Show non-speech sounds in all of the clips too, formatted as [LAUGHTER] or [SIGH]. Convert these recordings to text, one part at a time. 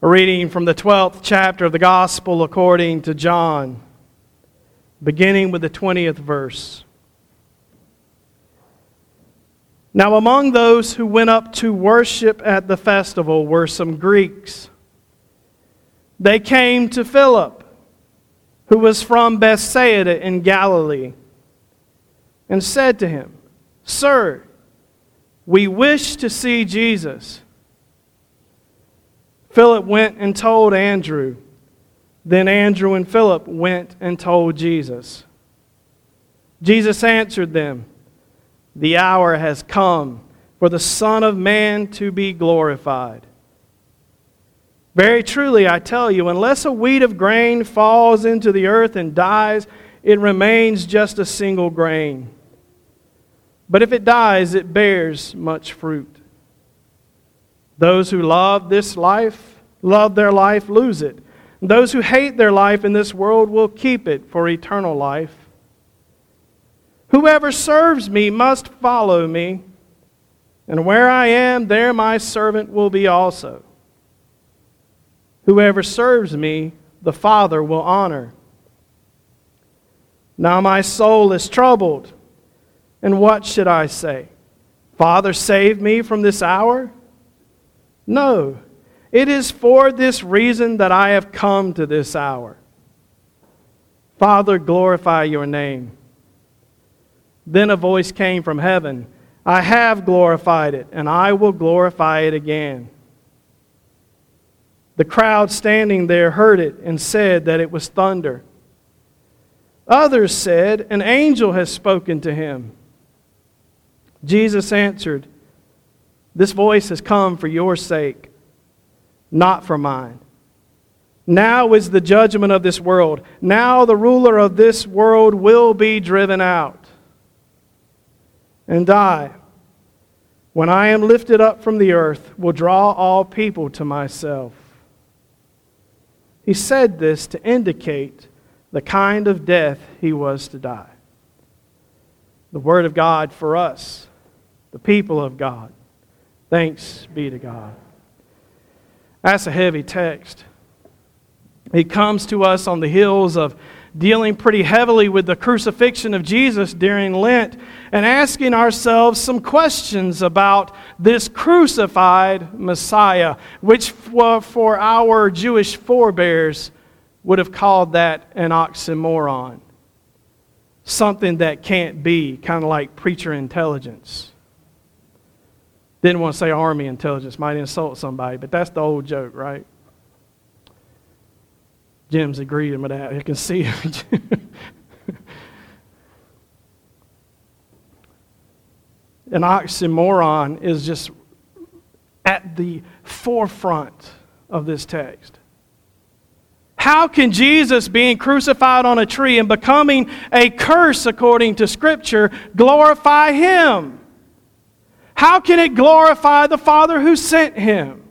A reading from the 12th chapter of the Gospel according to John, beginning with the 20th verse. Now, among those who went up to worship at the festival were some Greeks. They came to Philip, who was from Bethsaida in Galilee, and said to him, Sir, we wish to see Jesus. Philip went and told Andrew. Then Andrew and Philip went and told Jesus. Jesus answered them, The hour has come for the Son of Man to be glorified. Very truly, I tell you, unless a wheat of grain falls into the earth and dies, it remains just a single grain. But if it dies, it bears much fruit. Those who love this life, love their life, lose it. Those who hate their life in this world will keep it for eternal life. Whoever serves me must follow me, and where I am, there my servant will be also. Whoever serves me, the Father will honor. Now my soul is troubled, and what should I say? Father, save me from this hour? No, it is for this reason that I have come to this hour. Father, glorify your name. Then a voice came from heaven I have glorified it, and I will glorify it again. The crowd standing there heard it and said that it was thunder. Others said, An angel has spoken to him. Jesus answered, this voice has come for your sake, not for mine. Now is the judgment of this world. Now the ruler of this world will be driven out. And I, when I am lifted up from the earth, will draw all people to myself. He said this to indicate the kind of death he was to die. The Word of God for us, the people of God. Thanks be to God. That's a heavy text. It comes to us on the heels of dealing pretty heavily with the crucifixion of Jesus during Lent and asking ourselves some questions about this crucified Messiah, which for our Jewish forebears would have called that an oxymoron. Something that can't be, kind of like preacher intelligence. Didn't want to say army intelligence, might insult somebody, but that's the old joke, right? Jim's agreeing with that. You can see it. [LAUGHS] An oxymoron is just at the forefront of this text. How can Jesus, being crucified on a tree and becoming a curse according to Scripture, glorify Him? How can it glorify the Father who sent him?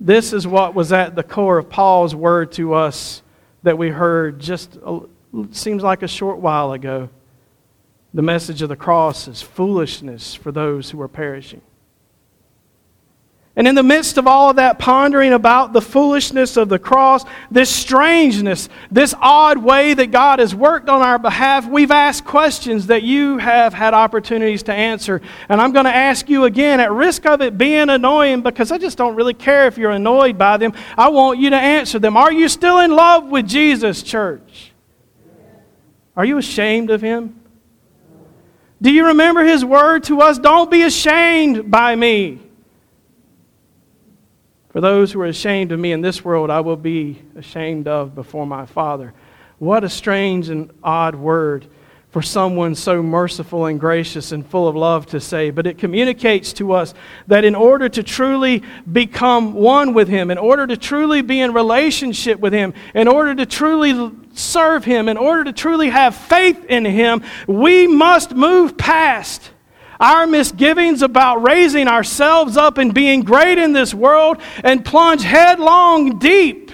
This is what was at the core of Paul's word to us that we heard just seems like a short while ago. The message of the cross is foolishness for those who are perishing. And in the midst of all of that pondering about the foolishness of the cross, this strangeness, this odd way that God has worked on our behalf, we've asked questions that you have had opportunities to answer. And I'm going to ask you again, at risk of it being annoying, because I just don't really care if you're annoyed by them, I want you to answer them. Are you still in love with Jesus, church? Are you ashamed of him? Do you remember his word to us? Don't be ashamed by me. For those who are ashamed of me in this world, I will be ashamed of before my Father. What a strange and odd word for someone so merciful and gracious and full of love to say. But it communicates to us that in order to truly become one with Him, in order to truly be in relationship with Him, in order to truly serve Him, in order to truly have faith in Him, we must move past our misgivings about raising ourselves up and being great in this world and plunge headlong deep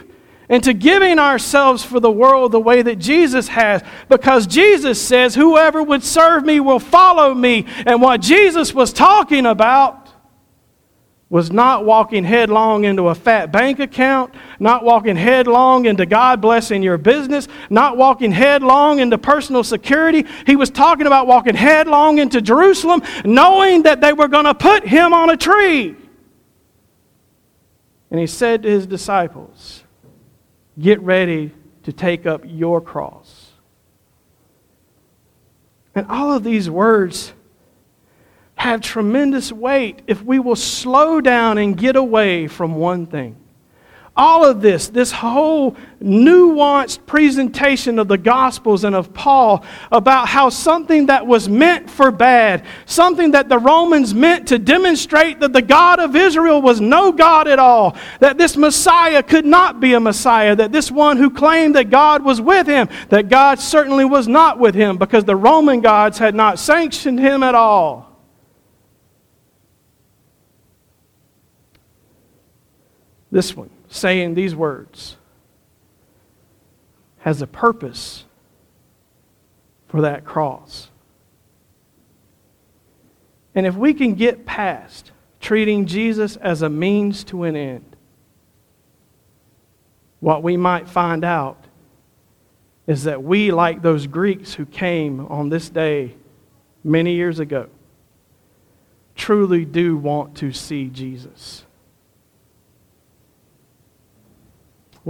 into giving ourselves for the world the way that Jesus has. Because Jesus says, Whoever would serve me will follow me. And what Jesus was talking about was not walking headlong into a fat bank account, not walking headlong into God blessing your business, not walking headlong into personal security. He was talking about walking headlong into Jerusalem, knowing that they were going to put him on a tree. And he said to his disciples, Get ready to take up your cross. And all of these words have tremendous weight if we will slow down and get away from one thing. All of this, this whole nuanced presentation of the Gospels and of Paul about how something that was meant for bad, something that the Romans meant to demonstrate that the God of Israel was no God at all, that this Messiah could not be a Messiah, that this one who claimed that God was with him, that God certainly was not with him because the Roman gods had not sanctioned him at all. This one, saying these words, has a purpose for that cross. And if we can get past treating Jesus as a means to an end, what we might find out is that we, like those Greeks who came on this day many years ago, truly do want to see Jesus.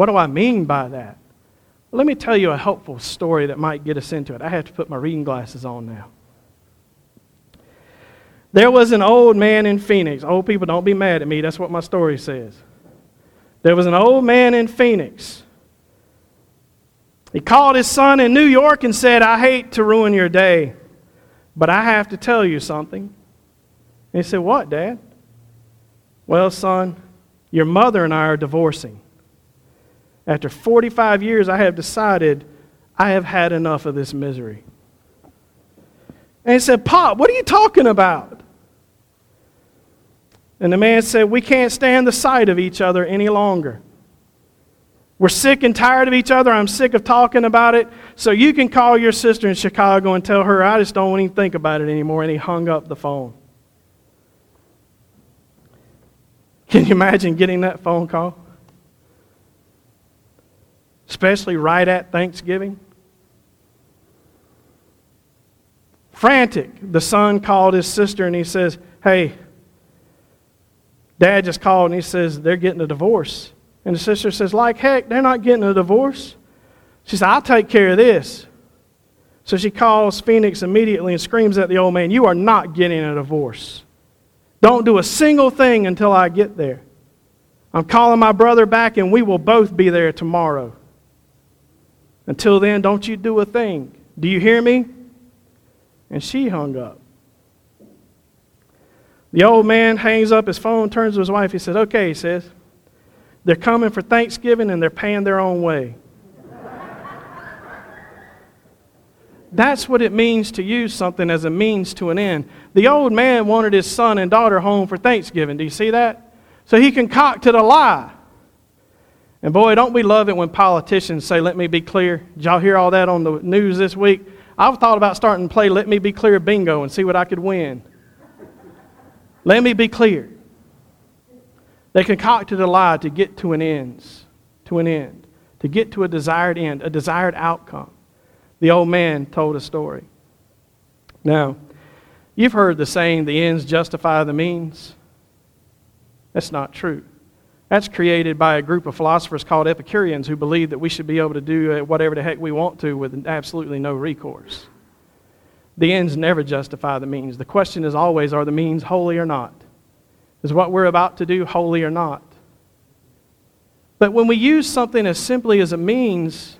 What do I mean by that? Let me tell you a helpful story that might get us into it. I have to put my reading glasses on now. There was an old man in Phoenix. Old people, don't be mad at me. That's what my story says. There was an old man in Phoenix. He called his son in New York and said, I hate to ruin your day, but I have to tell you something. And he said, What, Dad? Well, son, your mother and I are divorcing. After 45 years, I have decided I have had enough of this misery. And he said, Pop, what are you talking about? And the man said, We can't stand the sight of each other any longer. We're sick and tired of each other. I'm sick of talking about it. So you can call your sister in Chicago and tell her, I just don't want to think about it anymore. And he hung up the phone. Can you imagine getting that phone call? Especially right at Thanksgiving? Frantic, the son called his sister and he says, Hey, dad just called and he says, They're getting a divorce. And the sister says, Like heck, they're not getting a divorce. She says, I'll take care of this. So she calls Phoenix immediately and screams at the old man, You are not getting a divorce. Don't do a single thing until I get there. I'm calling my brother back and we will both be there tomorrow. Until then, don't you do a thing. Do you hear me? And she hung up. The old man hangs up his phone, turns to his wife. He says, Okay, he says, they're coming for Thanksgiving and they're paying their own way. That's what it means to use something as a means to an end. The old man wanted his son and daughter home for Thanksgiving. Do you see that? So he concocted a lie. And boy, don't we love it when politicians say, Let me be clear? Did y'all hear all that on the news this week? I've thought about starting to play Let Me Be Clear bingo and see what I could win. Let me be clear. They concocted a lie to get to an end, to an end, to get to a desired end, a desired outcome. The old man told a story. Now, you've heard the saying, the ends justify the means. That's not true. That's created by a group of philosophers called Epicureans who believe that we should be able to do uh, whatever the heck we want to with absolutely no recourse. The ends never justify the means. The question is always are the means holy or not? Is what we're about to do holy or not? But when we use something as simply as a means,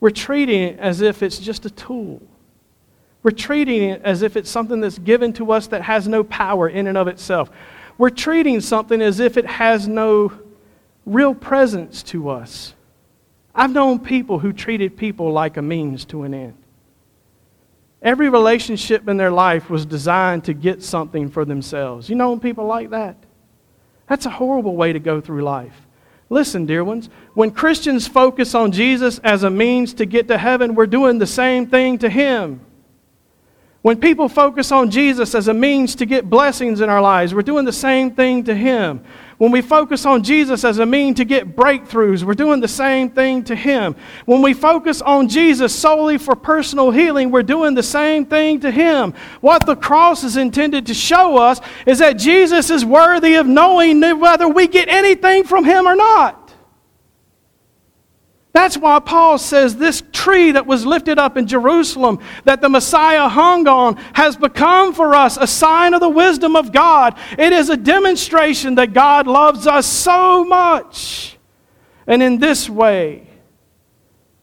we're treating it as if it's just a tool. We're treating it as if it's something that's given to us that has no power in and of itself. We're treating something as if it has no real presence to us. I've known people who treated people like a means to an end. Every relationship in their life was designed to get something for themselves. You know people like that? That's a horrible way to go through life. Listen, dear ones, when Christians focus on Jesus as a means to get to heaven, we're doing the same thing to Him. When people focus on Jesus as a means to get blessings in our lives, we're doing the same thing to Him. When we focus on Jesus as a means to get breakthroughs, we're doing the same thing to Him. When we focus on Jesus solely for personal healing, we're doing the same thing to Him. What the cross is intended to show us is that Jesus is worthy of knowing whether we get anything from Him or not. That's why Paul says this tree that was lifted up in Jerusalem, that the Messiah hung on, has become for us a sign of the wisdom of God. It is a demonstration that God loves us so much. And in this way,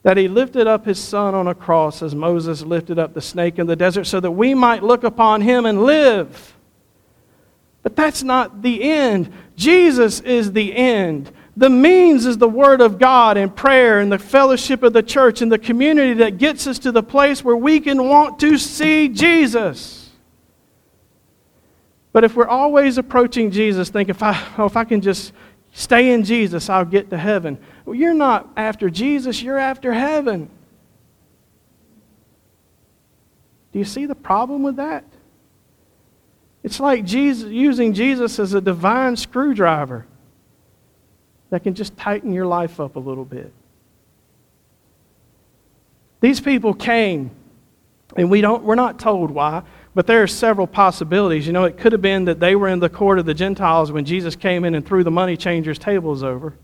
that he lifted up his son on a cross as Moses lifted up the snake in the desert so that we might look upon him and live. But that's not the end. Jesus is the end. The means is the Word of God and prayer and the fellowship of the church and the community that gets us to the place where we can want to see Jesus. But if we're always approaching Jesus thinking, if I, oh, if I can just stay in Jesus, I'll get to heaven. Well, you're not after Jesus, you're after heaven. Do you see the problem with that? It's like Jesus, using Jesus as a divine screwdriver that can just tighten your life up a little bit. These people came, and we don't, we're not told why, but there are several possibilities. You know, it could have been that they were in the court of the Gentiles when Jesus came in and threw the money changers' tables over.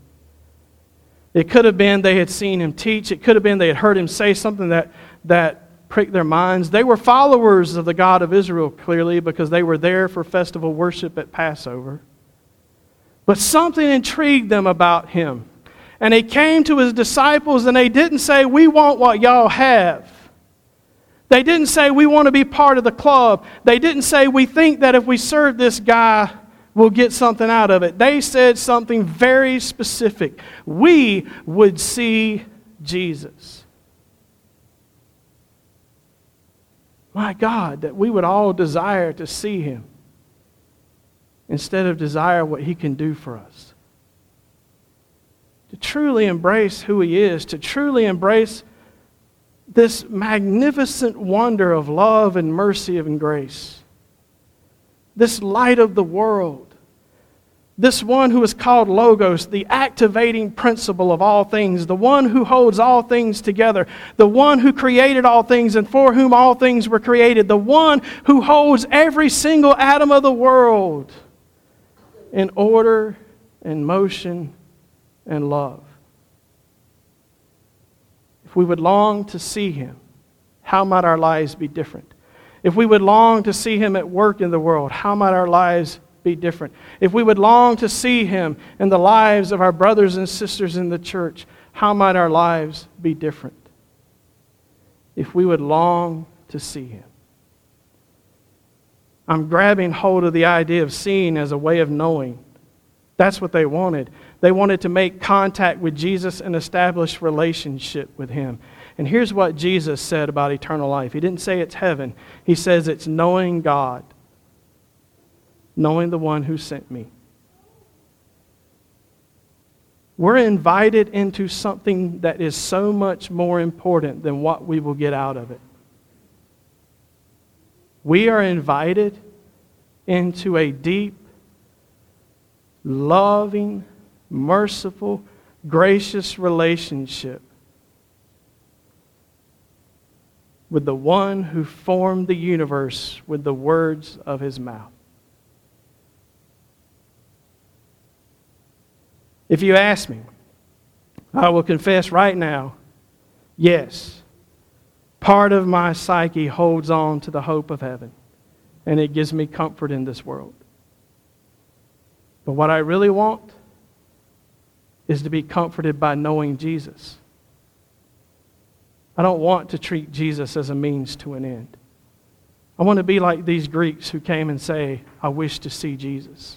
It could have been they had seen him teach. It could have been they had heard him say something that, that pricked their minds. They were followers of the God of Israel, clearly, because they were there for festival worship at Passover. But something intrigued them about him. And he came to his disciples and they didn't say, We want what y'all have. They didn't say, We want to be part of the club. They didn't say, We think that if we serve this guy, we'll get something out of it. They said something very specific. We would see Jesus. My God, that we would all desire to see him instead of desire what He can do for us. To truly embrace who He is, to truly embrace this magnificent wonder of love and mercy and grace, this light of the world. This one who is called Logos, the activating principle of all things, the one who holds all things together, the one who created all things and for whom all things were created, the one who holds every single atom of the world in order and motion and love. If we would long to see him, how might our lives be different? If we would long to see him at work in the world, how might our lives be different? If we would long to see him in the lives of our brothers and sisters in the church, how might our lives be different? If we would long to see him. I'm grabbing hold of the idea of seeing as a way of knowing. That's what they wanted. They wanted to make contact with Jesus and establish relationship with him. And here's what Jesus said about eternal life. He didn't say it's heaven. He says it's knowing God, knowing the one who sent me. We're invited into something that is so much more important than what we will get out of it. We are invited into a deep, loving, merciful, gracious relationship with the one who formed the universe with the words of his mouth. If you ask me, I will confess right now yes, Part of my psyche holds on to the hope of heaven, and it gives me comfort in this world. But what I really want is to be comforted by knowing Jesus. I don't want to treat Jesus as a means to an end. I want to be like these Greeks who came and say, I wish to see Jesus.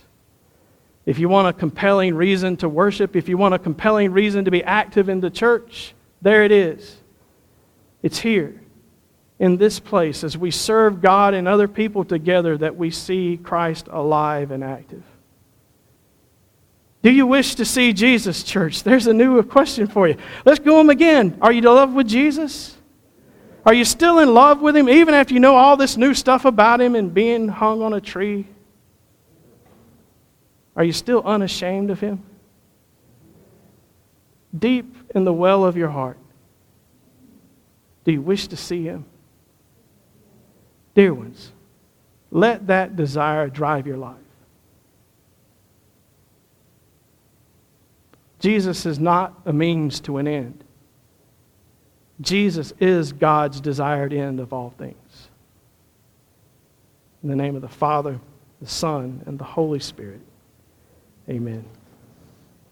If you want a compelling reason to worship, if you want a compelling reason to be active in the church, there it is. It's here in this place as we serve God and other people together that we see Christ alive and active. Do you wish to see Jesus, church? There's a new question for you. Let's go him again. Are you in love with Jesus? Are you still in love with him even after you know all this new stuff about him and being hung on a tree? Are you still unashamed of him? Deep in the well of your heart, do you wish to see him? Dear ones, let that desire drive your life. Jesus is not a means to an end. Jesus is God's desired end of all things. In the name of the Father, the Son, and the Holy Spirit, amen.